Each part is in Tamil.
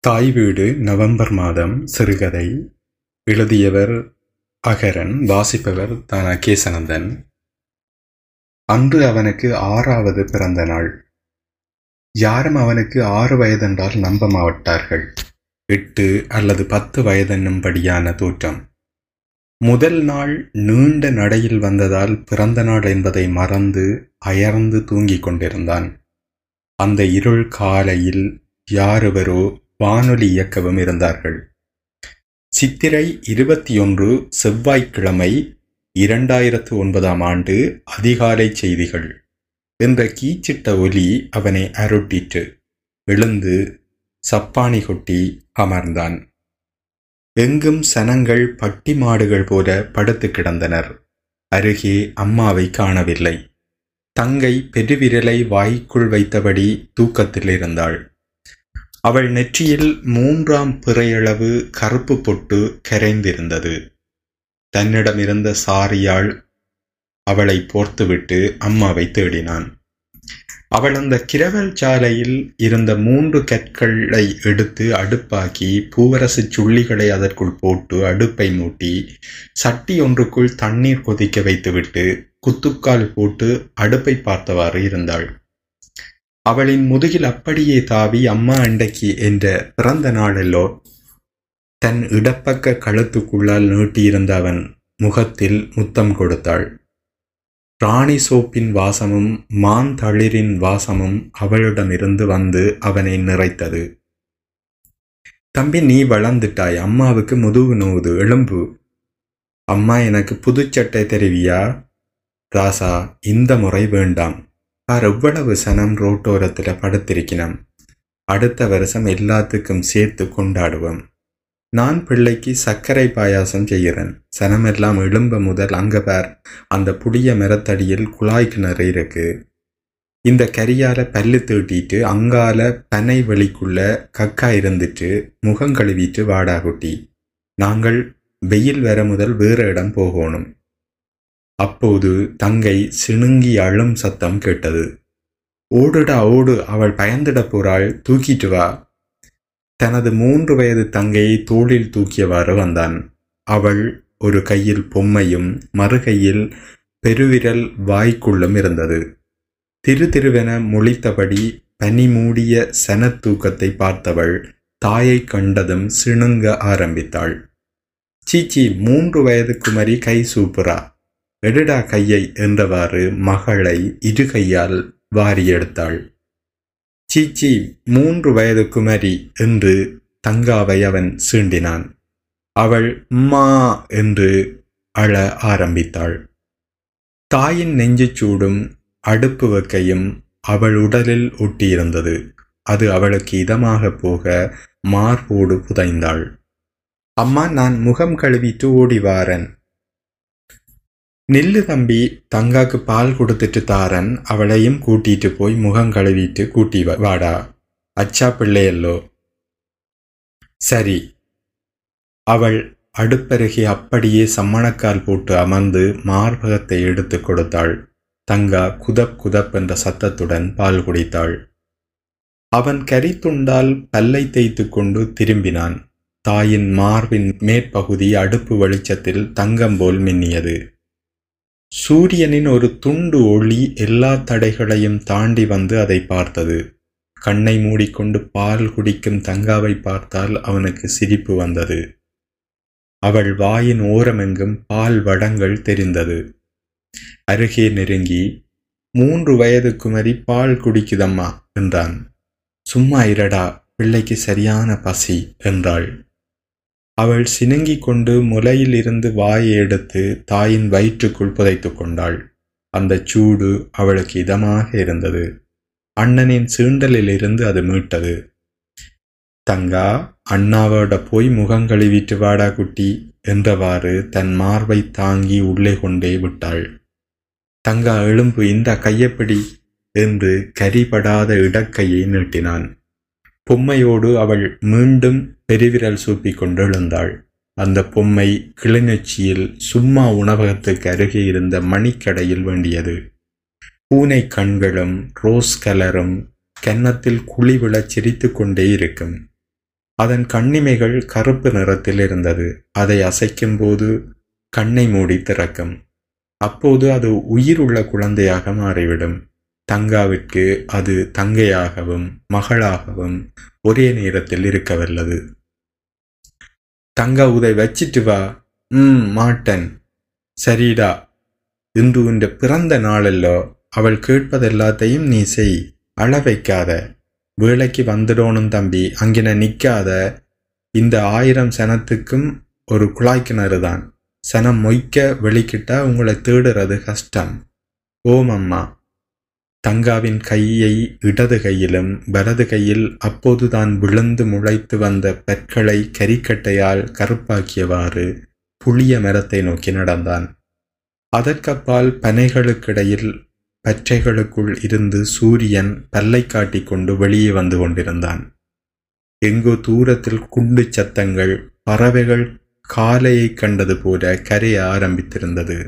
தாய் வீடு நவம்பர் மாதம் சிறுகதை. எழுதியவர் அகரன் வாசிப்பவர் தான கேசனந்தன் அன்று அவனுக்கு ஆறாவது பிறந்த நாள். யாரும் அவனுக்கு ஆறு வயதென்றால் நம்ப மாட்டார்கள். எட்டு அல்லது பத்து வயதென்னும்படியான தோற்றம். முதல் நாள் நீண்ட நடையில் வந்ததால் பிறந்த நாள் என்பதை மறந்து அயர்ந்து தூங்கிக் கொண்டிருந்தான். அந்த இருள் காலையில் யாருவரோ வானொலி இயக்கவும் இருந்தார்கள். சித்திரை இருபத்தி ஒன்று செவ்வாய்க்கிழமை இரண்டாயிரத்து ஒன்பதாம் ஆண்டு அதிகாலை செய்திகள். என்ற கீச்சிட்ட ஒலி அவனை அருட்டிற்று. எழுந்து சப்பானி கொட்டி அமர்ந்தான். எங்கும் சனங்கள் பட்டி மாடுகள் போல படுத்து கிடந்தனர். அருகே அம்மாவை காணவில்லை. தங்கை பெருவிரலை வாய்க்குள் வைத்தபடி தூக்கத்தில் இருந்தாள் அவள் நெற்றியில் மூன்றாம் பிறையளவு கருப்பு பொட்டு கரைந்திருந்தது. தன்னிடமிருந்த சாரியால் அவளை போர்த்துவிட்டு அம்மாவை தேடினான். அவள் அந்த கிரவல் சாலையில் இருந்த மூன்று கற்களை எடுத்து அடுப்பாக்கி பூவரசு சுள்ளிகளை அதற்குள் போட்டு அடுப்பை மூட்டி சட்டி ஒன்றுக்குள் தண்ணீர் கொதிக்க வைத்துவிட்டு குத்துக்கால் போட்டு அடுப்பை பார்த்தவாறு இருந்தாள். அவளின் முதுகில் அப்படியே தாவி அம்மா அண்டைக்கு என்ற பிறந்த நாளெல்லோ தன் இடப்பக்க கழுத்துக்குள்ளால் நீட்டியிருந்த அவன் முகத்தில் முத்தம் கொடுத்தாள். ராணி சோப்பின் வாசமும் மான் தளிரின் வாசமும் அவளிடமிருந்து வந்து அவனை நிறைத்தது. தம்பி நீ வளர்ந்துட்டாய். அம்மாவுக்கு முதுகு நோவுது. எலும்பு அம்மா எனக்கு புதுச்சட்டை தெரிவியா? ராசா இந்த முறை வேண்டாம். பார் எவ்வளவு சனம் ரோட்டோரத்தில் படுத்திருக்கிறோம் அடுத்த வருஷம் எல்லாத்துக்கும் சேர்த்து கொண்டாடுவோம். நான் பிள்ளைக்கு சர்க்கரை பாயாசம் செய்கிறேன். சனமெல்லாம் எழும்ப முதல் அங்க பார். அந்த புடிய மரத்தடியில் குழாய் கிணறு இருக்கு. இந்த கரியால பல்லு தீட்டிட்டு அங்கால பனை வெளிக்குள்ள கக்கா இருந்துட்டு முகம் கழுவிட்டு வாடா குட்டி. நாங்கள் வெயில் வர முதல் வேறு இடம் போகணும். அப்போது தங்கை சிணுங்கி அழும் சத்தம் கேட்டது. ஓடுடா ஓடு அவள் பயந்துட போறாள் தூக்கிட்டு வா. தனது மூன்று வயது தங்கையை தோளில் தூக்கியவாறு வந்தான். அவள் ஒரு கையில் பொம்மையும் மறுகையில் பெருவிரல் வாய்க்குள்ளும் இருந்தது. திரு திருவென முழித்தபடி பனி மூடிய சனத்தூக்கத்தை பார்த்தவள் தாயை கண்டதும் சிணுங்க ஆரம்பித்தாள். சீச்சி மூன்று வயது குமரி கை சூப்பரா எடுடா கையை என்றவாறு மகளை இரு கையால் வாரி எடுத்தாள். சீச்சி மூன்று வயது குமரி என்று தங்காவை அவன் சீண்டினான். அவள் மா என்று அழ ஆரம்பித்தாள். தாயின் நெஞ்சுச்சூடும் அடுப்பு வைக்கையும் அவள் உடலில் ஒட்டியிருந்தது. அது அவளுக்கு இதமாக போக மார்போடு புதைந்தாள். அம்மா நான் முகம் கழுவிட்டு ஓடி வாரன். நில்லு தம்பி தங்காக்கு பால் கொடுத்துட்டு தாரன் அவளையும் கூட்டிட்டு போய் முகம் கழுவிட்டு கூட்டி வாடா. அச்சா பிள்ளையல்லோ. சரி. அவள் அடுப்பருகே அப்படியே சம்மணக்கால் போட்டு அமர்ந்து மார்பகத்தை எடுத்து கொடுத்தாள். தங்கா குதப் குதப் என்ற சத்தத்துடன் பால் குடித்தாள். அவன் கரித்துண்டால் பல்லை தேய்த்து கொண்டு திரும்பினான். தாயின் மார்பின் மேற்பகுதி அடுப்பு வெளிச்சத்தில் தங்கம் போல் மின்னியது. சூரியனின் ஒரு துண்டு ஒளி எல்லா தடைகளையும் தாண்டி வந்து அதை பார்த்தது. கண்ணை மூடிக்கொண்டு பால் குடிக்கும் தங்காவை பார்த்தால் அவனுக்கு சிரிப்பு வந்தது. அவள் வாயின் ஓரமெங்கும் பால் வடங்கள் தெரிந்தது. அருகே நெருங்கி மூன்று வயது குமரி பால் குடிக்குதம்மா என்றான். சும்மா இரடா பிள்ளைக்கு சரியான பசி என்றாள். அவள் சினுங்கிக் கொண்டு முலையில் இருந்து வாயை எடுத்து தாயின் வயிற்றுக்குள் புதைத்து கொண்டாள். அந்த சூடு அவளுக்கு இதமாக இருந்தது. அண்ணனின் சீண்டலிலிருந்து அது மீட்டது. தங்கா அண்ணாவோட போய் முகம் கழுவிட்டு வாடா குட்டி என்றவாறு தன் மார்பை தாங்கி உள்ளே கொண்டே விட்டாள். தங்கா எலும்பு இந்த கையப்படி என்று கரிபடாத இடக்கையை நீட்டினான். பொம்மையோடு அவள் மீண்டும் பெருவிரல் சூப்பிக் கொண்டெழுந்தாள். அந்த பொம்மை கிளிநொச்சியில் சும்மா உணவகத்துக்கு அருகே இருந்த மணிக்கடையில் வேண்டியது. பூனை கண்களும் ரோஸ் கலரும் கன்னத்தில் குழி விழச் சிரித்து கொண்டே இருக்கும். அதன் கண்ணிமைகள் கருப்பு நிறத்தில் இருந்தது. அதை அசைக்கும்போது கண்ணை மூடி திறக்கும். அப்போது அது உயிர் உள்ள குழந்தையாக மாறிவிடும். தங்காவிற்கு அது தங்கையாகவும் மகளாகவும் ஒரே நேரத்தில் இருக்கவல்லது தங்கா உதை வச்சிட்டு வா. ம் மாட்டன். சரிடா. இன்று உன் பிறந்த நாளல்லோ அவள் கேட்பதெல்லாத்தையும் நீ செய். அழ வைக்காத. வேலைக்கு வந்துடணும் தம்பி. அங்கின நிற்காத இந்த ஆயிரம் சனத்துக்கும் ஒரு குழாய் கிணறு தான் சனம் மொய்க்க வெளிக்கிட்டா உங்களை தேடுறது கஷ்டம். ஓம் அம்மா. தங்காவின் கையை இடது கையிலும் வலது கையில் அப்போதுதான் விழுந்து முளைத்து வந்த பற்களை கரிக்கட்டையால் கருப்பாக்கியவாறு புளிய மரத்தை நோக்கி நடந்தான். அதற்கப்பால் பனைகளுக்கிடையில் பச்சைகளுக்குள் இருந்து சூரியன் பல்லை காட்டி கொண்டு வெளியே வந்து கொண்டிருந்தான். எங்கோ தூரத்தில் குண்டு சத்தங்கள் பறவைகள் காலையை கண்டது போல கரைய ஆரம்பித்திருந்தது.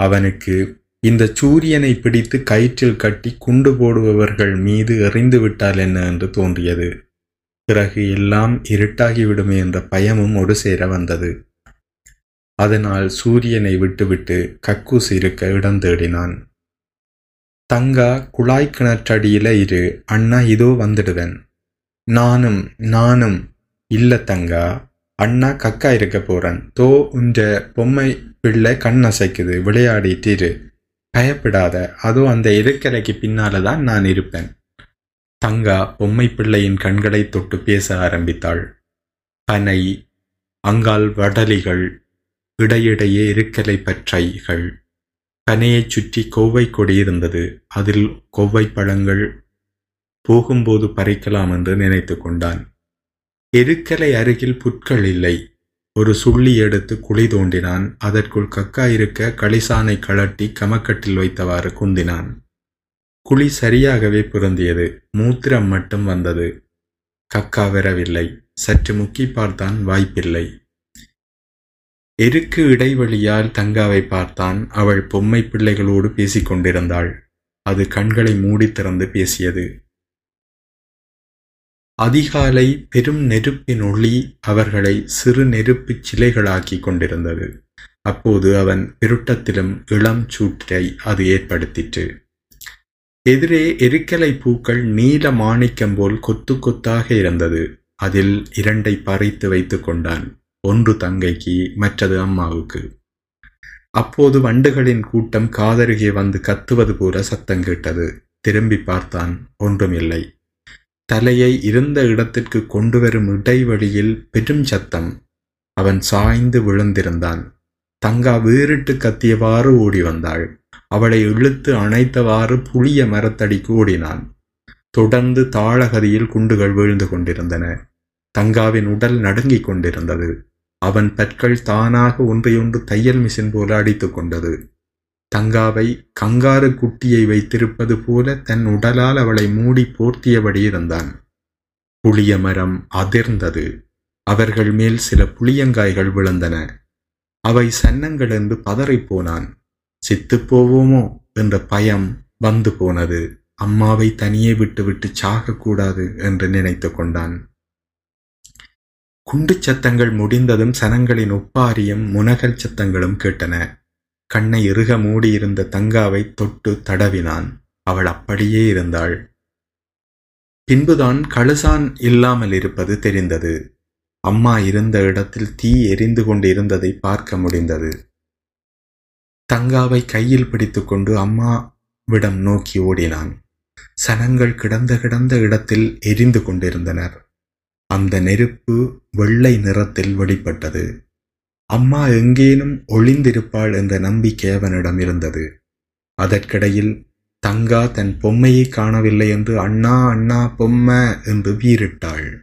அவனுக்கு இந்த சூரியனை பிடித்து கயிற்றில் கட்டி குண்டு போடுபவர்கள் மீது எறிந்து விட்டால் என்ன என்று தோன்றியது. பிறகு எல்லாம் இருட்டாகிவிடுமே என்ற பயமும் ஒரு சேர வந்தது. அதனால் சூரியனை விட்டுவிட்டு கக்கூஸ் இருக்க இடம் தேடினான். தங்கா குழாய் கிணற்றடியில இரு அண்ணா இதோ வந்துடுவேன் நானும் நானும். இல்ல தங்கா அண்ணா கக்கா இருக்க போறேன். தோ உன்ற பொம்மை பிள்ளை கண் அசைக்குது விளையாடிட்டு இரு. பயப்படாத. அதுவும் அந்த இருக்கரைக்கு பின்னால தான் நான் இருப்பேன். தங்கா பொம்மை பிள்ளையின் கண்களை தொட்டு பேச ஆரம்பித்தாள். பனை அங்கால் வடலிகள் இடையிடையே இருக்கலை பற்றைகள். பனையைச் சுற்றி கோவை கொடி இருந்தது. அதில் கொவ்வை பழங்கள் போகும்போது பறிக்கலாம் என்று நினைத்து கொண்டான். எருக்கலை அருகில் புற்கள் இல்லை. ஒரு சுள்ளி எடுத்து குழி தோண்டினான். அதற்குள் கக்கா இருக்க களிசானை கழட்டி கமக்கட்டில் வைத்தவாறு குந்தினான். குழி சரியாகவே பொருந்தியது. மூத்திரம் மட்டும் வந்தது. கக்கா வரவில்லை. சற்று முக்கி பார்த்தான் வாய்ப்பில்லை. எருக்கு இடைவெளியால் தங்காவை பார்த்தான். அவள் பொம்மை பிள்ளைகளோடு பேசிக் கொண்டிருந்தாள் அது கண்களை மூடி திறந்து பேசியது. அதிகாலை பெரும் நெருப்பின் ஒளி அவர்களை சிறு நெருப்புச் சிலைகளாக்கி கொண்டிருந்தது. அப்போது அவன் விருட்டத்திலும் இளம் சூற்றை அது ஏற்படுத்திற்று. எதிரே எரிக்கலை பூக்கள் நீல மாணிக்கம் போல் கொத்து கொத்தாக இருந்தது. அதில் இரண்டை பறித்து வைத்து கொண்டான். ஒன்று தங்கைக்கு மற்றது அம்மாவுக்கு. அப்போது வண்டுகளின் கூட்டம் காதருகே வந்து கத்துவது போல சத்தம் கேட்டது. திரும்பி பார்த்தான் ஒன்றுமில்லை. தலையை இருந்த இடத்திற்கு கொண்டு வரும் இடைவெளியில் பெரும் சத்தம். அவன் சாய்ந்து விழுந்திருந்தான். தங்கா வீறிட்டு கத்தியவாறு ஓடி வந்தாள். அவளை இழுத்து அணைத்தவாறு புளிய மரத்தடிக்கு ஓடினான். தொடர்ந்து தாழகதியில் குண்டுகள் வீழ்ந்து கொண்டிருந்தன. தங்காவின் உடல் நடுங்கிக் கொண்டிருந்தது. அவன் பற்கள் தானாக ஒன்றையொன்று தையல் மிஷின் போல அடித்து கொண்டது. தங்காவை கங்காரு குட்டியை வைத்திருப்பது போல தன் உடலால் அவளை மூடி போர்த்தியபடி இருந்தான் புளிய மரம் அதிர்ந்தது. அவர்கள் மேல் சில புளியங்காய்கள் விழுந்தன. அவை சன்னங்கள் என்று பதறிப்போனான் சித்துப் போவோமோ? என்ற பயம் வந்து போனது. அம்மாவை தனியே விட்டுவிட்டு சாகக்கூடாது என்று நினைத்து கொண்டான். குண்டு சத்தங்கள் முடிந்ததும் சனங்களின் ஒப்பாரியும் முனகல் சத்தங்களும் கேட்டன. கண்ணை இறுக மூடியிருந்த தங்காவை தொட்டு தடவினான். அவள் அப்படியே இருந்தாள். பின்புதான் கழுசான் இல்லாமல் இருப்பது தெரிந்தது. அம்மா இருந்த இடத்தில் தீ எரிந்து கொண்டிருந்ததை பார்க்க முடிந்தது. தங்காவை கையில் பிடித்துக்கொண்டு அம்மாவிடம் நோக்கி ஓடினான். சனங்கள் கிடந்த கிடந்த இடத்தில் எரிந்து கொண்டிருந்தனர். அந்த நெருப்பு வெள்ளை நிறத்தில் வெளிப்பட்டது அம்மா எங்கேனும் ஒளிந்திருப்பாள் என்ற நம்பிக்கை அவனிடம் இருந்தது. அதற்கிடையில் தங்கா தன் பொம்மையை காணவில்லை என்று அண்ணா அண்ணா பொம்மை என்று வீறிட்டாள்.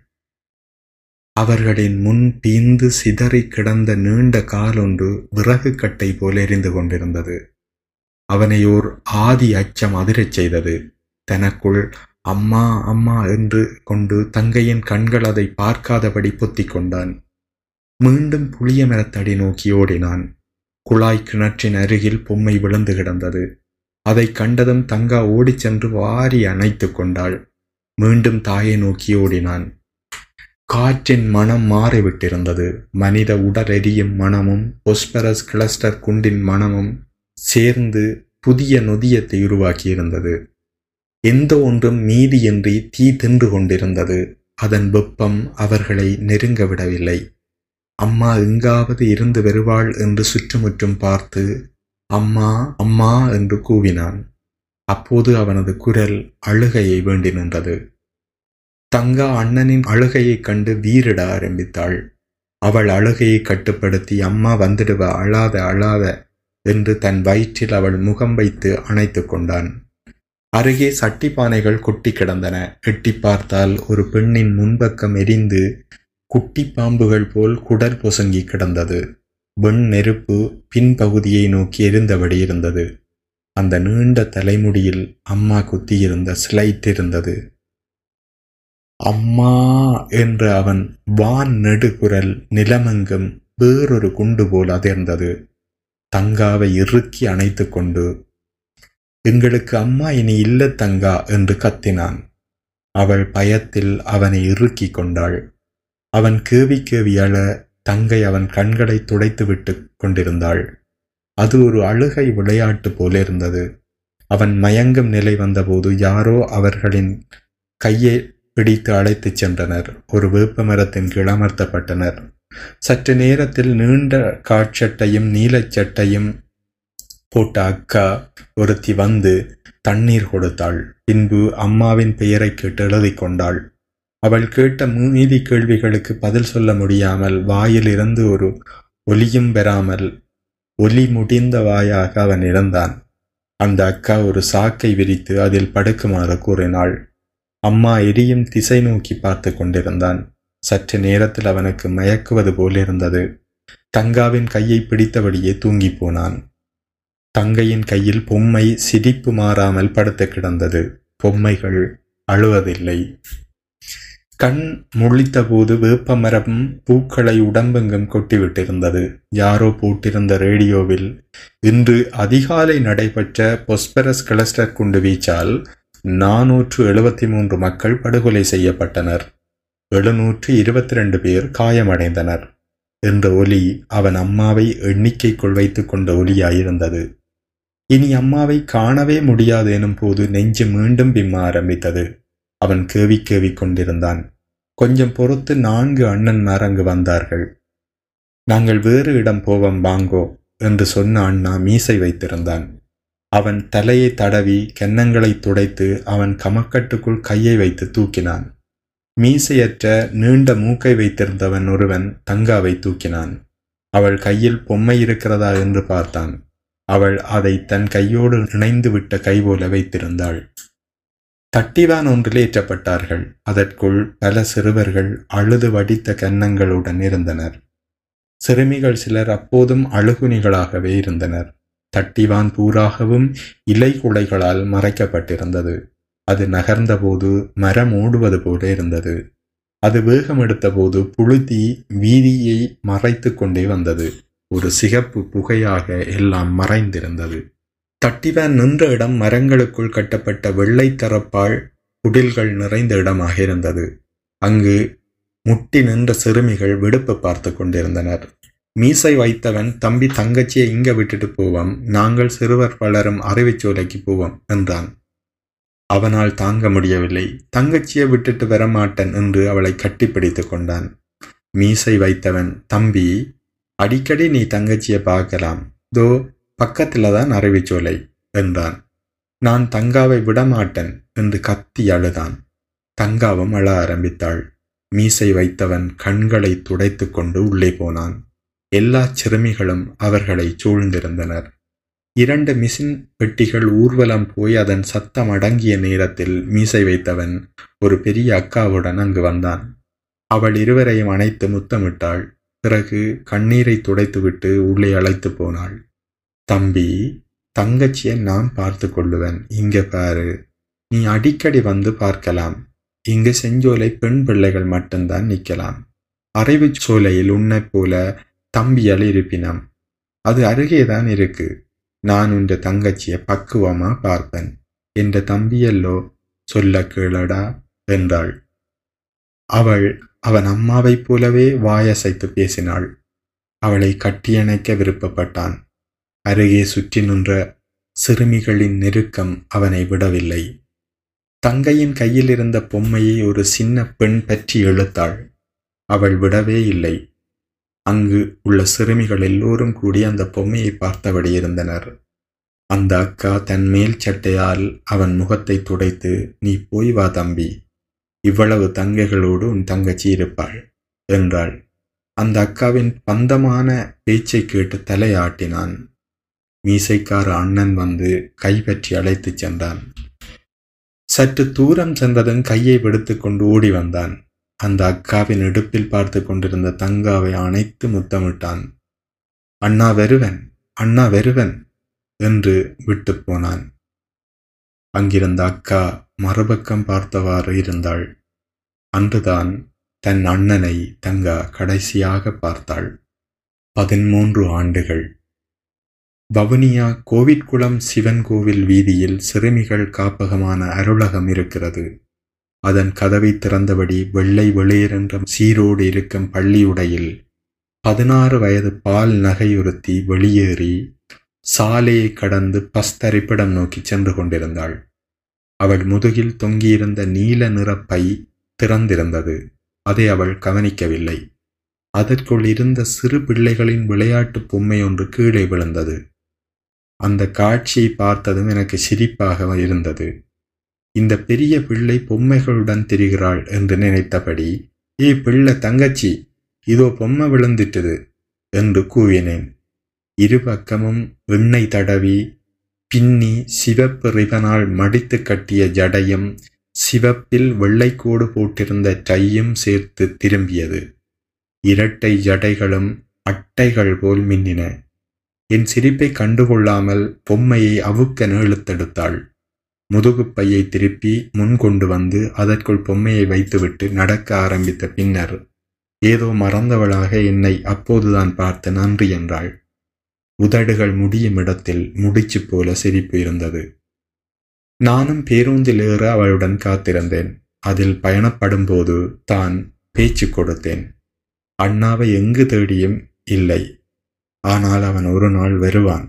அவர்களின் முன் பீந்து சிதறி கிடந்த நீண்ட காலொன்று விறகு கட்டை போல் எரிந்து கொண்டிருந்தது. அவனை ஓர் ஆதி அச்சம் அதிரச் செய்தது. தனக்குள் அம்மா அம்மா என்று கொண்டு தங்கையின் கண்கள் அதை பார்க்காதபடி பொத்திக் கொண்டான். மீண்டும் புளிய மரத்தடி நோக்கி ஓடினான். குழாய் கிணற்றின் அருகில் பொம்மை விழுந்து கிடந்தது. அதை கண்டதும் தங்கா ஓடிச் சென்று வாரி அணைத்து கொண்டாள். மீண்டும் தாயை நோக்கி ஓடினான். காற்றின் மனம் மாறிவிட்டிருந்தது. மனித உடல் எரியும் மனமும் பொஸ்பரஸ் கிளஸ்டர் குண்டின் மனமும் சேர்ந்து புதிய நொதியத்தை உருவாக்கியிருந்தது. எந்த ஒன்றும் மீதியின்றி தீ தின்று கொண்டிருந்தது. அதன் வெப்பம் அவர்களை நெருங்க விடவில்லை. அம்மா எங்காவது இருந்து வருவாள் என்று சுற்றுமுற்றும் பார்த்து அம்மா அம்மா என்று கூவினான். அப்போது அவனது குரல் அழுகையை வேண்டி நின்றது. தங்கா அண்ணனின் அழுகையைக் கண்டு வீரிட ஆரம்பித்தாள். அவள் அழுகையை கட்டுப்படுத்தி அம்மா வந்துடுவ அழாத அழாத என்று தன் வயிற்றில் அவள் முகம் வைத்து அணைத்து கொண்டான். அருகே சட்டி பானைகள் கொட்டி கிடந்தன. எட்டி பார்த்தால் ஒரு பெண்ணின் முன்பக்கம் எரிந்து குட்டி பாம்புகள் போல் குடல் பொசுங்கி கிடந்தது. வெண் நெருப்பு பின்பகுதியை நோக்கி எரிந்தபடி இருந்தது. அந்த நீண்ட தலைமுடியில் அம்மா குத்தியிருந்த ஸ்லைட் இருந்தது அம்மா என்று அவன் வான் நெடுகுரல் நிலமெங்கும் வேறொரு குண்டு போல் அதிர்ந்தது. தங்காவை இறுக்கி அணைத்து கொண்டு எங்களுக்கு அம்மா இனி இல்ல தங்கா என்று கத்தினான். அவள் பயத்தில் அவனை இறுக்கி கொண்டாள். அவன் கேவி கேவி அழ தங்கை அவன் கண்களை துடைத்து விட்டு கொண்டிருந்தாள். அது ஒரு அழுகை விளையாட்டு போல இருந்தது. அவன் மயங்கும் நிலை வந்தபோது யாரோ அவர்களின் கையை பிடித்து அழைத்துச் சென்றனர். ஒரு வேப்ப மரத்தின் கீழ் அமர்த்தப்பட்டனர். சற்று நேரத்தில் நீண்ட காட்சட்டையும் நீலச் சட்டையும் போட்ட அக்கா ஒருத்தி வந்து தண்ணீர் கொடுத்தாள். பின்பு அம்மாவின் பெயரை கேட்டு எழுதி கொண்டாள். அவள் கேட்ட மீதி கேள்விகளுக்கு பதில் சொல்ல முடியாமல் வாயிலிருந்து ஒரு ஒலியும் பெறாமல் ஒலி முடிந்த வாயாக அவன் இறந்தான். அந்த அக்கா ஒரு சாக்கை விரித்து அதில் படுக்குமாறு கூறினாள். அம்மா எரியும் திசை நோக்கி பார்த்து கொண்டிருந்தான். சற்று நேரத்தில் அவனுக்கு மயக்குவது போலிருந்தது தங்காவின் கையை பிடித்தபடியே தூங்கி போனான். தங்கையின் கையில் பொம்மை சிரிப்பு மாறாமல் படுத்து கிடந்தது. பொம்மைகள் அழுவதில்லை. கண் முழித்தபோது வேப்பமரம் பூக்களை உடம்பெங்கும் கொட்டிவிட்டிருந்தது. யாரோ போட்டிருந்த ரேடியோவில் இன்று அதிகாலை நடைபெற்ற பொஸ்பரஸ் கிளஸ்டர் குண்டு வீச்சால் நாநூற்று எழுபத்தி மூன்று மக்கள் படுகொலை செய்யப்பட்டனர். எழுநூற்று இருபத்தி ரெண்டு பேர் காயமடைந்தனர். என்ற ஒலி அவன் அம்மாவை எண்ணிக்கைக்குள் வைத்துக் கொண்ட ஒலியாயிருந்தது. இனி அம்மாவை காணவே முடியாது எனும் போது நெஞ்சு மீண்டும் பிம்ம ஆரம்பித்தது அவன் கேவி கேவி கொண்டிருந்தான். கொஞ்சம் பொறுத்து நான்கு அண்ணன்மார் அங்கு வந்தார்கள். நாங்கள் வேறு இடம் போவோம் வாங்கோ என்று சொன்ன அண்ணா மீசை வைத்திருந்தான். அவன் தலையை தடவி கன்னங்களை துடைத்து அவன் கமக்கட்டுக்குள் கையை வைத்து தூக்கினான். மீசையற்ற நீண்ட மூக்கை வைத்திருந்தவன் ஒருவன் தங்காவை தூக்கினான். அவள் கையில் பொம்மை இருக்கிறதா என்று பார்த்தான். அவள் அதை தன் கையோடு இணைந்து விட்ட கை போல வைத்திருந்தாள். தட்டிவான் ஒன்றில் ஏற்றப்பட்டார்கள். அதற்குள் பல சிறுவர்கள் அழுது வடித்த கன்னங்களுடன் இருந்தனர். சிறுமிகள் சிலர் அப்போதும் அழுகுனிகளாகவே இருந்தனர். தட்டிவான் பூராகவும் இலை குலைகளால் மறைக்கப்பட்டிருந்தது. அது நகர்ந்தபோது மரம் ஓடுவது போல இருந்தது. அது வேகம் எடுத்தபோது புழுதி வீதியை மறைத்து கொண்டே வந்தது. ஒரு சிகப்பு புகையாக எல்லாம் மறைந்திருந்தது. தட்டிவான் நின்ற இடம் மரங்களுக்குள் கட்டப்பட்ட வெள்ளை தரப்பால் குடில்கள் நிறைந்த இடமாக இருந்தது. அங்கு முட்டி நின்ற சிறுமிகள் விடுப்பு பார்த்து கொண்டிருந்தனர். மீசை வைத்தவன் தம்பி தங்கச்சியை இங்க விட்டுட்டு போவோம். நாங்கள் சிறுவர் பலரும் அறிவிச்சோலைக்கு போவோம் என்றான். அவனால் தாங்க முடியவில்லை. தங்கச்சியை விட்டுட்டு வரமாட்டேன் என்று அவளை கட்டிப்பிடித்து கொண்டான். மீசை வைத்தவன் தம்பி அடிக்கடி நீ தங்கச்சியை பார்க்கலாம். தோ பக்கத்தில் தான் அறிவிச்சோலை என்றான். நான் தங்காவை விடமாட்டேன் என்று கத்தி அழுதான். தங்காவும் அழ ஆரம்பித்தாள். மீசை வைத்தவன் கண்களை துடைத்து கொண்டு உள்ளே போனான். எல்லா சிறுமிகளும் அவர்களை சூழ்ந்திருந்தனர். இரண்டு மிஷின் பெட்டிகள் ஊர்வலம் போய் அதன் சத்தம் அடங்கிய நேரத்தில் மீசை வைத்தவன் ஒரு பெரிய அக்காவுடன் அங்கு வந்தான். அவள் இருவரையும் அணைத்து முத்தமிட்டாள். பிறகு கண்ணீரை துடைத்துவிட்டு உள்ளே அழைத்து போனாள். தம்பி தங்கச்சியை நான் பார்த்து கொள்ளுவேன். இங்க பாரு. நீ அடிக்கடி வந்து பார்க்கலாம். இங்கு செஞ்சோலை பெண் பிள்ளைகள் மட்டும்தான் நிற்கலாம். அறைவு சோலையில் உன்னை போல தம்பியால் இருப்பினம். அது அருகேதான் இருக்கு. நான் உன்ற தங்கச்சியை பக்குவமா பார்ப்பேன். என்ற தம்பியல்லோ சொல்ல கேளடா என்றாள். அவள் அவன் அம்மாவைப் போலவே வாயசைத்து பேசினாள். அவளை கட்டியணைக்க விருப்பப்பட்டான். அருகே சுற்றி நின்ற சிறுமிகளின் நெருக்கம் அவனை விடவில்லை. தங்கையின் கையில் இருந்த பொம்மையை ஒரு சின்ன பெண் பற்றி இழுத்தாள். அவள் விடவே இல்லை. அங்கு உள்ள சிறுமிகள் எல்லோரும் கூடி அந்த பொம்மையை பார்த்தபடி இருந்தனர். அந்த அக்கா தன் மேல் சட்டையால் அவன் முகத்தை துடைத்து நீ போய் வா தம்பி. இவ்வளவு தங்கைகளோடு உன் தங்கச்சி இருப்பாள் என்றாள். அந்த அக்காவின் பந்தமான பேச்சை கேட்டு தலையாட்டினான். மீசைக்கார அண்ணன் வந்து கைப்பற்றி அழைத்துச் சென்றான். சற்று தூரம் சென்றதும் கையை விடுத்துக் கொண்டு ஓடி வந்தான். அந்த அக்காவின் இடுப்பில் பார்த்து கொண்டிருந்த தங்காவை அணைத்து முத்தமிட்டான். அண்ணா வருவன் அண்ணா வருவன் என்று விட்டு போனான். அங்கிருந்த அக்கா மறுபக்கம் பார்த்தவாறு இருந்தாள். அன்றுதான் தன் அண்ணனை தங்கா கடைசியாக பார்த்தாள். பதிமூன்று ஆண்டுகள். வவுனியா கோவிட்குளம் சிவன் கோவில் வீதியில் சிறுமிகள் காப்பகமான அருளகம் இருக்கிறது. அதன் கதவை திறந்தபடி வெள்ளை வெளியேறென்ற சீரோடு இருக்கும் பள்ளியுடையில் பதினாறு வயது பால் நகையுறுத்தி வெளியேறி சாலையை கடந்து பஸ் தரிப்பிடம் நோக்கி சென்று கொண்டிருந்தாள். அவள் முதுகில் தொங்கியிருந்த நீல நிறப்பை திறந்திருந்தது. அதை அவள் கவனிக்கவில்லை. அதற்குள் இருந்த சிறு பிள்ளைகளின் விளையாட்டு பொம்மை ஒன்று கீழே விழுந்தது. அந்த காட்சியை பார்த்ததும் எனக்கு சிரிப்பாக இருந்தது. இந்த பெரிய பிள்ளை பொம்மைகளுடன் திரிகிறாள் என்று நினைத்தபடி ஏ பிள்ளை தங்கச்சி இதோ பொம்மை விழுந்துட்டது என்று கூவினேன். இருபக்கமும் எண்ணெய் தடவி பின்னி சிவப்பு ரிபனால் மடித்து கட்டிய ஜடையும் சிவப்பில் வெள்ளைக்கோடு போட்டிருந்த டையும் சேர்த்து திரும்பியது. இரட்டை ஜடைகளும் அட்டைகள் போல் மின்னின. என் சிரிப்பை கண்டுகொள்ளாமல் பொம்மையை அவுக்க இழுத்தெடுத்தாள் முதுகுப்பையை திருப்பி முன் கொண்டு வந்து அதற்குள் பொம்மையை வைத்துவிட்டு நடக்க ஆரம்பித்த பின்னர் ஏதோ மறந்தவளாக என்னை அப்போதுதான் பார்த்து நன்றி என்றாள். உதடுகள் முடியும் இடத்தில் முடிச்சு போல சிரிப்பு இருந்தது. நானும் பேருந்தில் ஏற அவளுடன் காத்திருந்தேன். அதில் பயணப்படும்போது தான் பேச்சு கொடுத்தேன். அண்ணாவை எங்கு தேடியும் இல்லை. ஆனால் அவன் ஒரு நாள் வருவான்.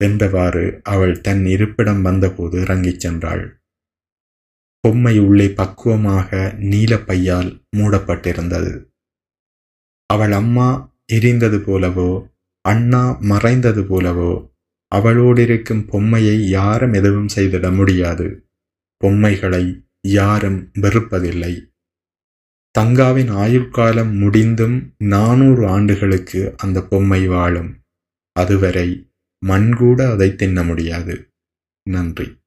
என்றவாறு அவள் தன் இருப்பிடம் வந்தபோது இறங்கிச் சென்றாள். பொம்மை உள்ளே பக்குவமாக நீலப்பையால் மூடப்பட்டிருந்தது. அவள் அம்மா எரிந்தது போலவோ அண்ணா மறைந்தது போலவோ அவளோடிருக்கும் பொம்மையை யாரும் எதுவும் செய்திட முடியாது. பொம்மைகளை யாரும் வெறுப்பதில்லை. தங்காவின் ஆயுட்காலம் முடிந்தும் நானூறு ஆண்டுகளுக்கு அந்த பொம்மை வாழும். அதுவரை மண் கூட அதை தின்ன முடியாது. நன்றி.